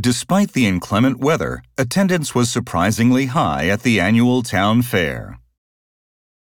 Despite the inclement weather, attendance was surprisingly high at the annual town fair.